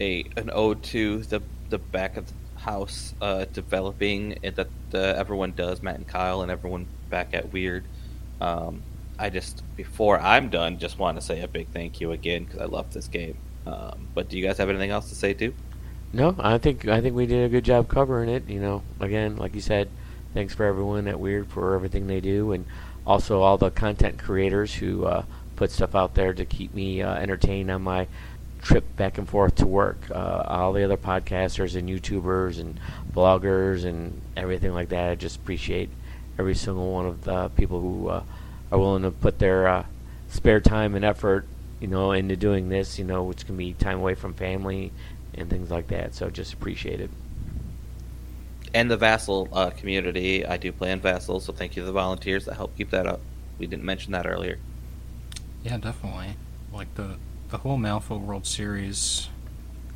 Speaker 2: a an ode to the the back of the house uh, developing it that uh, everyone does, Matt and Kyle, and everyone back at Wyrd. Um, I just before I'm done, just want to say a big thank you again because I love this game. Um, but do you guys have anything else to say too?
Speaker 3: No, I think I think we did a good job covering it. You know, again, like you said, thanks for everyone at Wyrd for everything they do, and also all the content creators who uh, put stuff out there to keep me uh, entertained on my trip back and forth to work. Uh, all the other podcasters and YouTubers and bloggers and everything like that. I just appreciate every single one of the people who uh, are willing to put their uh, spare time and effort, you know, into doing this. You know, which can be time away from family and things like that. So just appreciate it.
Speaker 2: and the Vassal uh, community. I do play in Vassal, so thank you to the volunteers that help keep that up. We didn't mention that earlier.
Speaker 1: Yeah, definitely. Like the the whole Malifaux World Series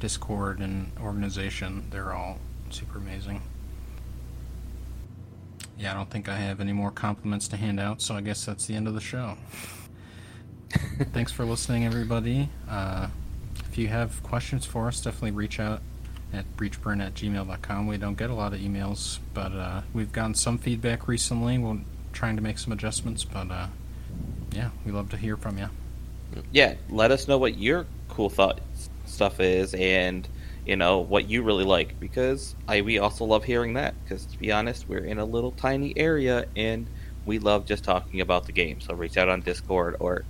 Speaker 1: Discord and organization, they're all super amazing. Yeah, I don't think I have any more compliments to hand out, so I guess that's the end of the show. Thanks for listening, everybody. Uh, if you have questions for us, definitely reach out at breachburn at gmail.com. We don't get a lot of emails, but uh, we've gotten some feedback recently. We're trying to make some adjustments, but uh, yeah, we love to hear from you.
Speaker 2: yeah, let us know what your cool thought stuff is, and you know what you really like, because I we also love hearing that. Because to be honest, we're in a little tiny area, and we love just talking about the game. So reach out on Discord or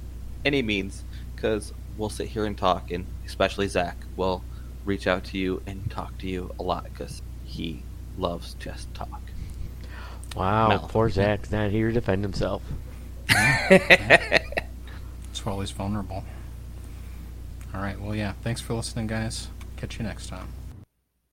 Speaker 2: any means, because we'll sit here and talk, and especially Zach will reach out to you and talk to you a lot, because he loves just talk.
Speaker 3: Wow,
Speaker 2: Mouth.
Speaker 3: poor Zach's not here to defend himself.
Speaker 1: That's why he's vulnerable. All right. Well, yeah. Thanks for listening, guys. Catch you next time.